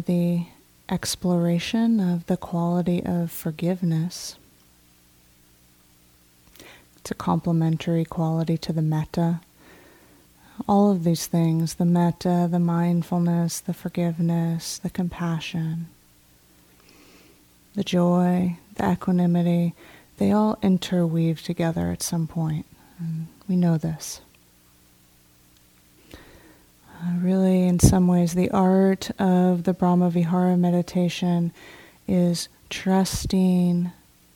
the exploration of the quality of forgiveness. It's a complementary quality to the metta. All of these things the metta, the mindfulness, the forgiveness, the compassion, the joy, the equanimity they all interweave together at some point. And we know this. Uh, really, in some ways, the art of the Brahma Vihara meditation is trusting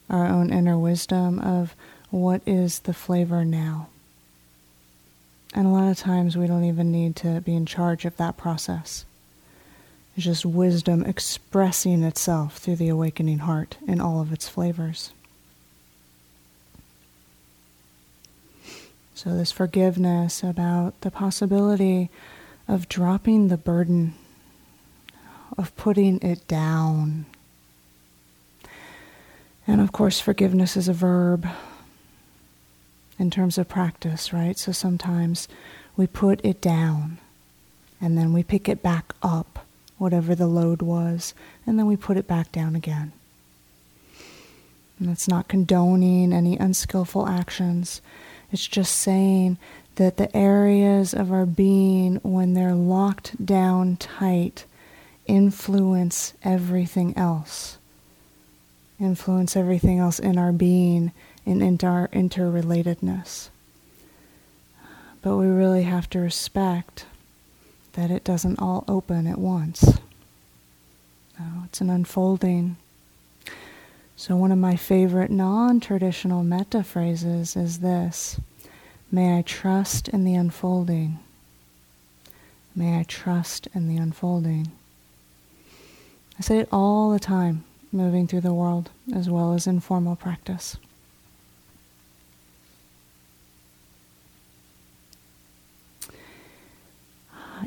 our own inner wisdom of what is the flavor now. And a lot of times we don't even need to be in charge of that process. It's just wisdom expressing itself through the awakening heart in all of its flavors. So, this forgiveness about the possibility of dropping the burden, of putting it down. And of course, forgiveness is a verb in terms of practice, right? So sometimes we put it down and then we pick it back up, whatever the load was, and then we put it back down again. And that's not condoning any unskillful actions. It's just saying that the areas of our being, when they're locked down tight, influence everything else. Influence everything else in our being and in our interrelatedness. But we really have to respect that it doesn't all open at once. No, it's an unfolding. So, one of my favorite non traditional metta phrases is this May I trust in the unfolding. May I trust in the unfolding. I say it all the time, moving through the world, as well as in formal practice.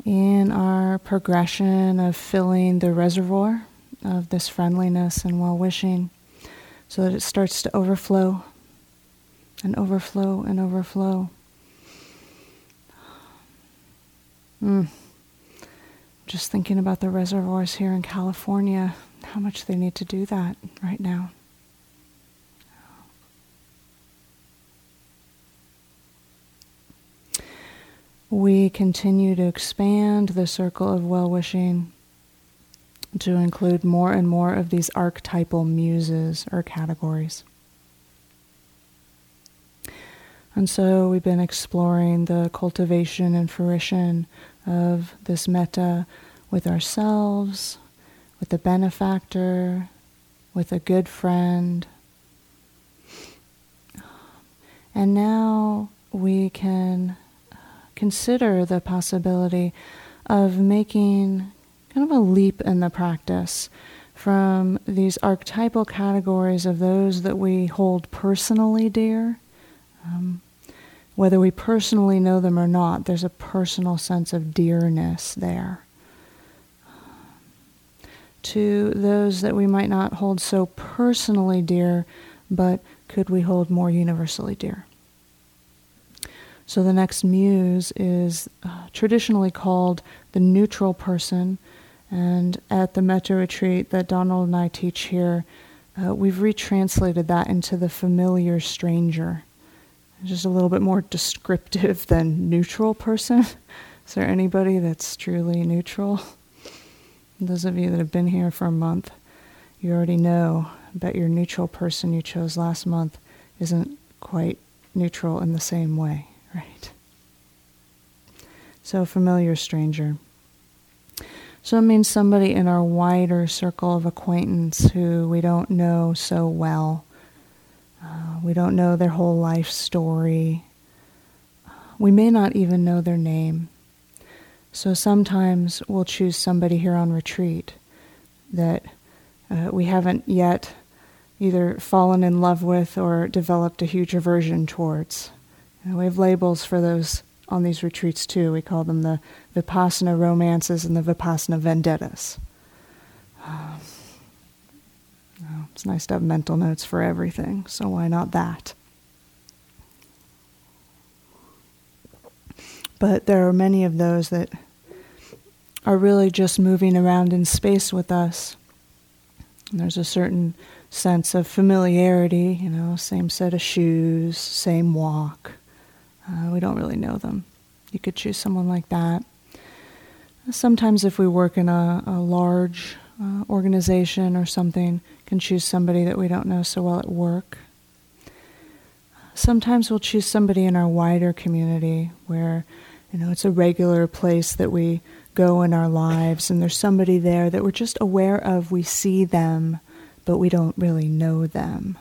In our progression of filling the reservoir of this friendliness and well wishing, so that it starts to overflow and overflow and overflow. Mm. Just thinking about the reservoirs here in California, how much they need to do that right now. We continue to expand the circle of well wishing to include more and more of these archetypal muses or categories. And so we've been exploring the cultivation and fruition of this metta with ourselves, with the benefactor, with a good friend. And now we can consider the possibility of making kind of a leap in the practice from these archetypal categories of those that we hold personally dear. Um, whether we personally know them or not, there's a personal sense of dearness there. To those that we might not hold so personally dear, but could we hold more universally dear? So the next muse is uh, traditionally called the neutral person, and at the Metta retreat that Donald and I teach here, uh, we've retranslated that into the familiar stranger just a little bit more descriptive than neutral person. Is there anybody that's truly neutral? Those of you that have been here for a month, you already know that your neutral person you chose last month isn't quite neutral in the same way, right? So, familiar stranger. So, it means somebody in our wider circle of acquaintance who we don't know so well uh, we don't know their whole life story. We may not even know their name. So sometimes we'll choose somebody here on retreat that uh, we haven't yet either fallen in love with or developed a huge aversion towards. we have labels for those on these retreats too. We call them the Vipassana romances and the Vipassana vendettas. Um, it's nice to have mental notes for everything, so why not that? But there are many of those that are really just moving around in space with us. And there's a certain sense of familiarity, you know, same set of shoes, same walk. Uh, we don't really know them. You could choose someone like that. Sometimes, if we work in a, a large uh, organization or something, can choose somebody that we don't know so well at work. Sometimes we'll choose somebody in our wider community where, you know, it's a regular place that we go in our lives, and there's somebody there that we're just aware of. We see them, but we don't really know them.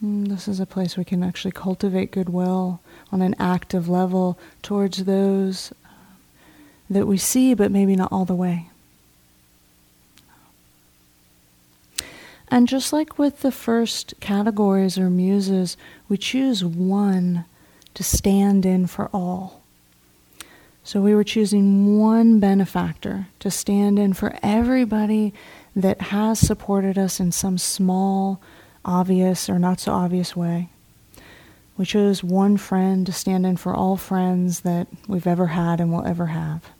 And mm, this is a place we can actually cultivate goodwill on an active level towards those that we see, but maybe not all the way. And just like with the first categories or muses, we choose one to stand in for all. So we were choosing one benefactor to stand in for everybody that has supported us in some small, obvious, or not so obvious way. We chose one friend to stand in for all friends that we've ever had and will ever have.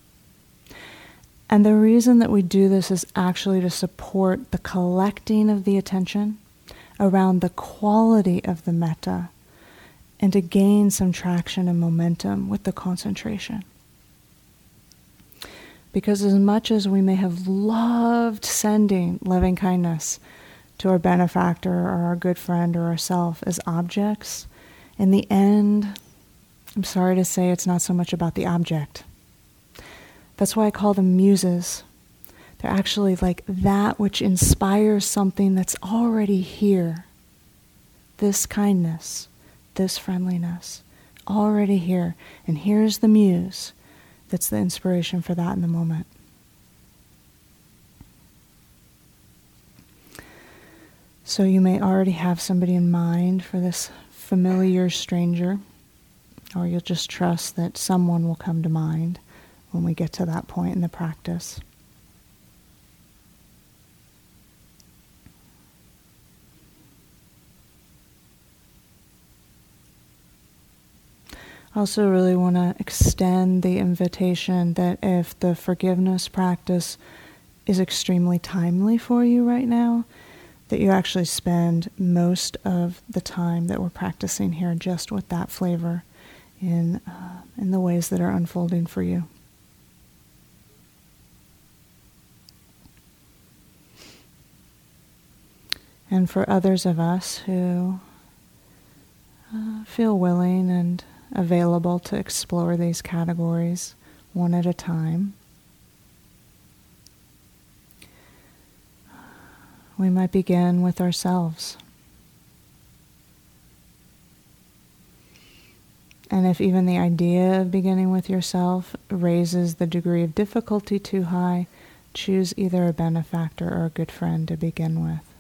And the reason that we do this is actually to support the collecting of the attention around the quality of the metta and to gain some traction and momentum with the concentration. Because as much as we may have loved sending loving kindness to our benefactor or our good friend or ourself as objects, in the end, I'm sorry to say it's not so much about the object. That's why I call them muses. They're actually like that which inspires something that's already here. This kindness, this friendliness, already here. And here's the muse that's the inspiration for that in the moment. So you may already have somebody in mind for this familiar stranger, or you'll just trust that someone will come to mind when we get to that point in the practice. I also really want to extend the invitation that if the forgiveness practice is extremely timely for you right now, that you actually spend most of the time that we're practicing here just with that flavor in, uh, in the ways that are unfolding for you. And for others of us who uh, feel willing and available to explore these categories one at a time, we might begin with ourselves. And if even the idea of beginning with yourself raises the degree of difficulty too high, choose either a benefactor or a good friend to begin with.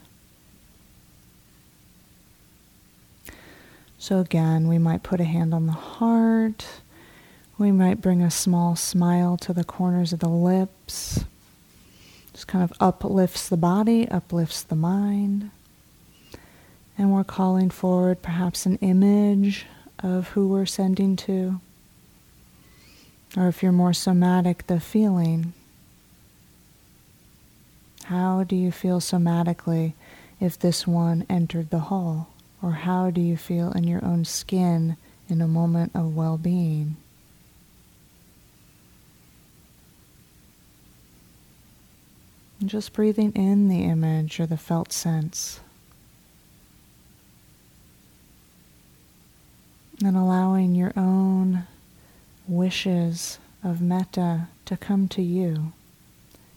So again, we might put a hand on the heart. We might bring a small smile to the corners of the lips. Just kind of uplifts the body, uplifts the mind. And we're calling forward perhaps an image of who we're sending to. Or if you're more somatic, the feeling. How do you feel somatically if this one entered the hall? Or how do you feel in your own skin in a moment of well being? Just breathing in the image or the felt sense. And allowing your own wishes of metta to come to you,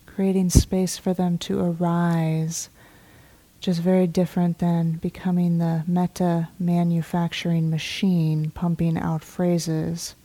creating space for them to arise, is very different than becoming the metta manufacturing machine pumping out phrases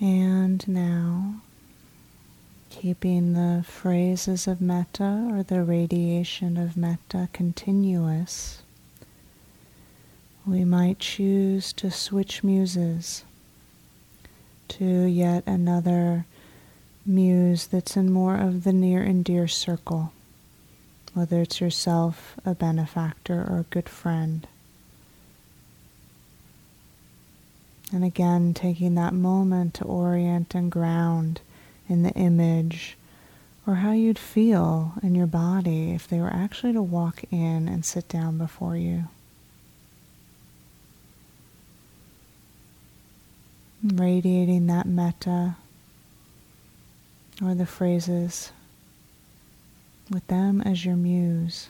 And now, keeping the phrases of metta or the radiation of metta continuous, we might choose to switch muses to yet another muse that's in more of the near and dear circle, whether it's yourself, a benefactor, or a good friend. And again, taking that moment to orient and ground in the image or how you'd feel in your body if they were actually to walk in and sit down before you. Radiating that metta or the phrases with them as your muse.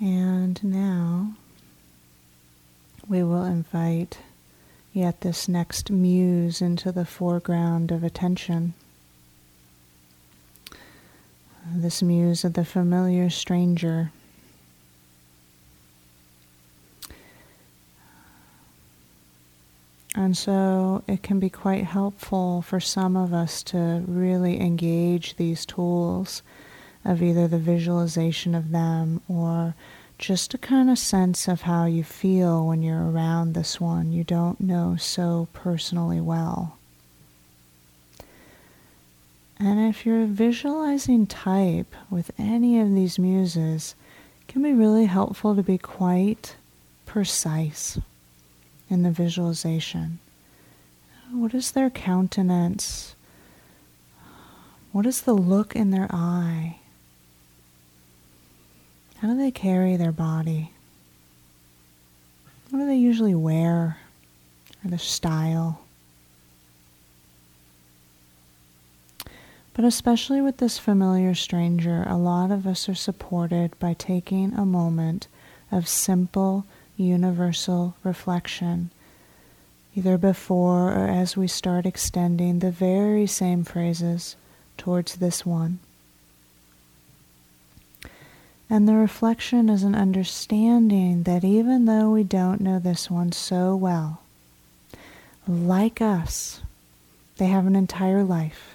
And now we will invite yet this next muse into the foreground of attention. This muse of the familiar stranger. And so it can be quite helpful for some of us to really engage these tools of either the visualization of them or just a kind of sense of how you feel when you're around this one you don't know so personally well. And if you're a visualizing type with any of these muses, it can be really helpful to be quite precise in the visualization. What is their countenance? What is the look in their eye? How do they carry their body? What do they usually wear? Or their style? But especially with this familiar stranger, a lot of us are supported by taking a moment of simple universal reflection, either before or as we start extending the very same phrases towards this one. And the reflection is an understanding that even though we don't know this one so well, like us, they have an entire life.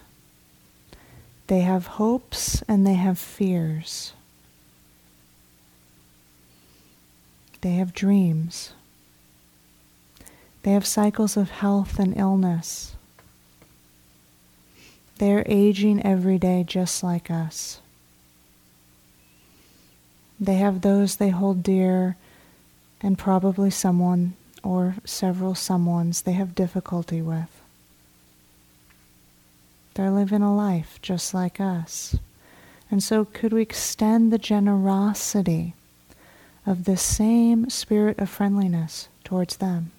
They have hopes and they have fears. They have dreams. They have cycles of health and illness. They are aging every day just like us. They have those they hold dear and probably someone or several someones they have difficulty with. They're living a life just like us. And so, could we extend the generosity of this same spirit of friendliness towards them.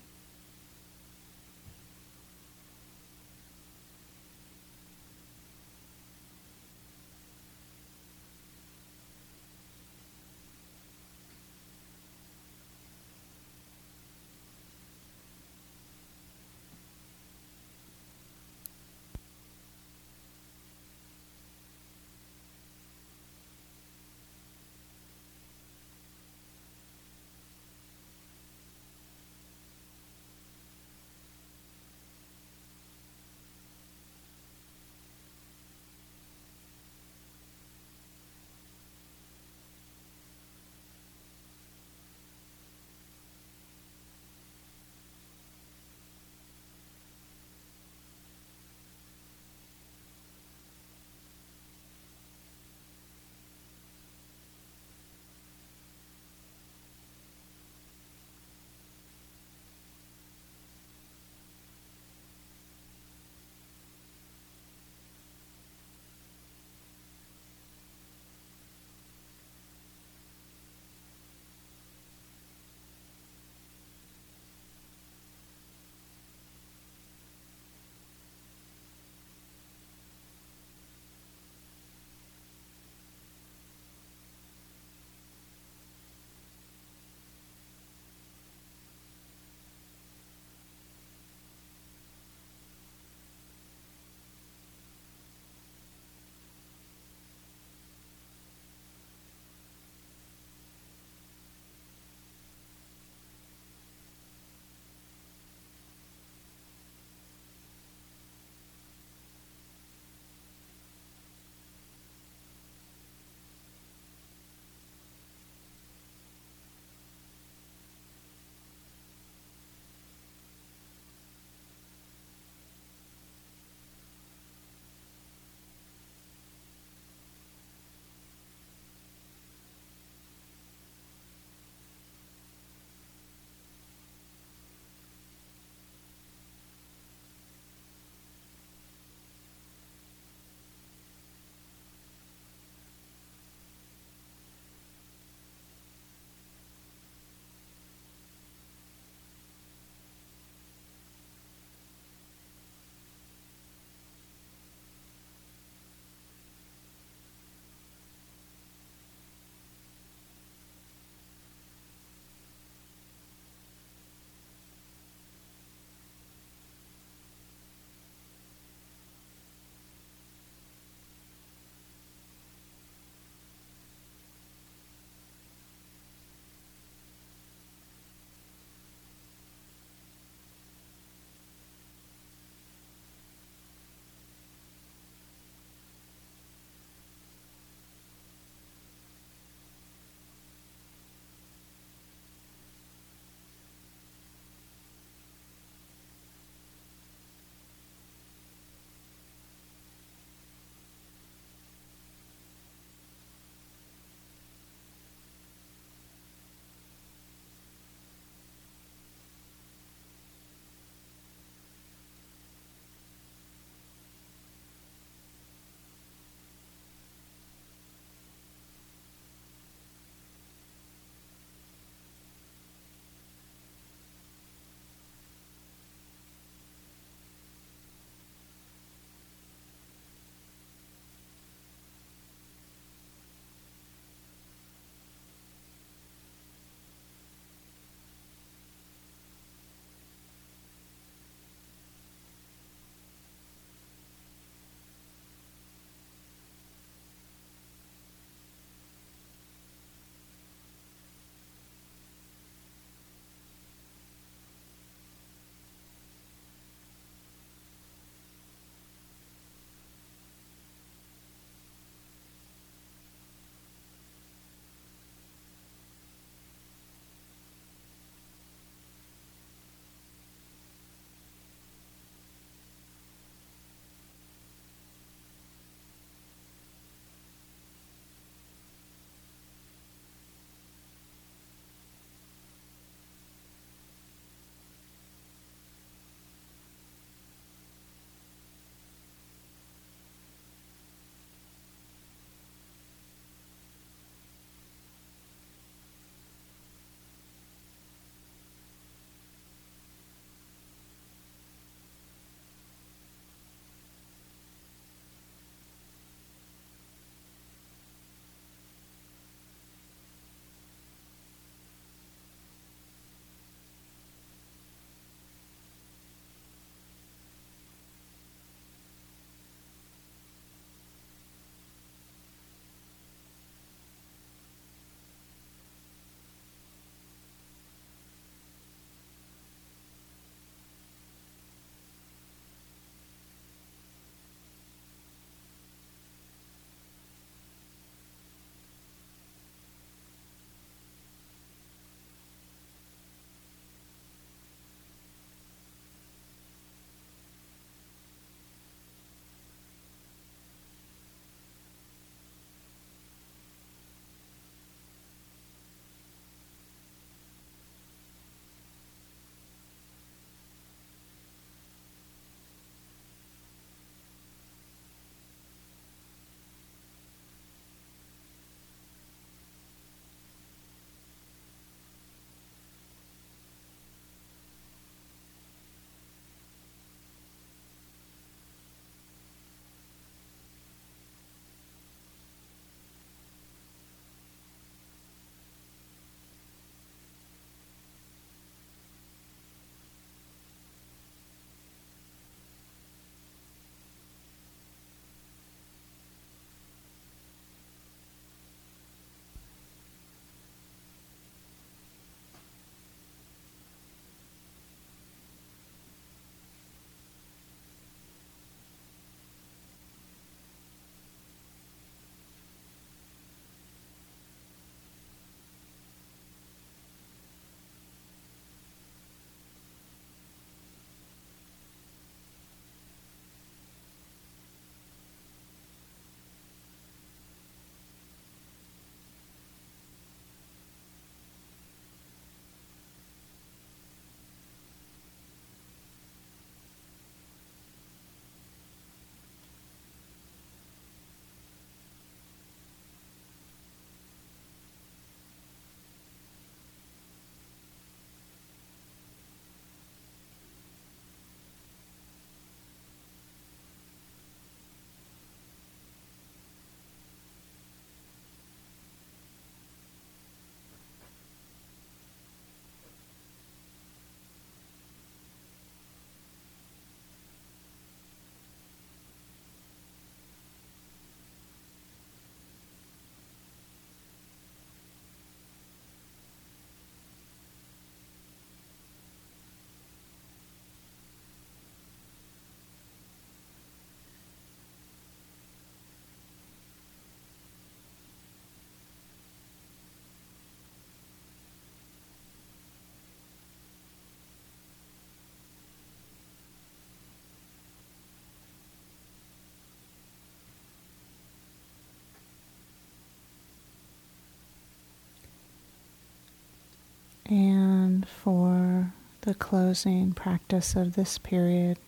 The closing practice of this period,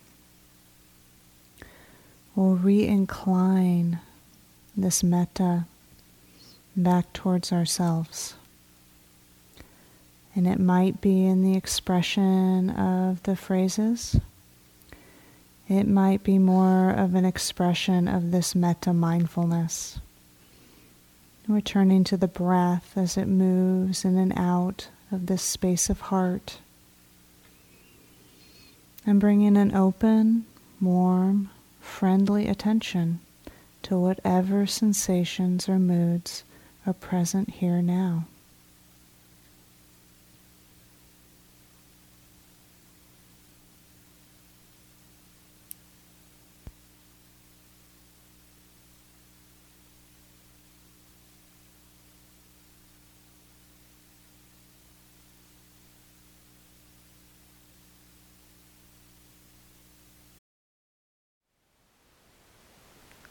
we'll re incline this metta back towards ourselves. And it might be in the expression of the phrases. It might be more of an expression of this metta mindfulness. Returning to the breath as it moves in and out of this space of heart. And bring in an open, warm, friendly attention to whatever sensations or moods are present here now.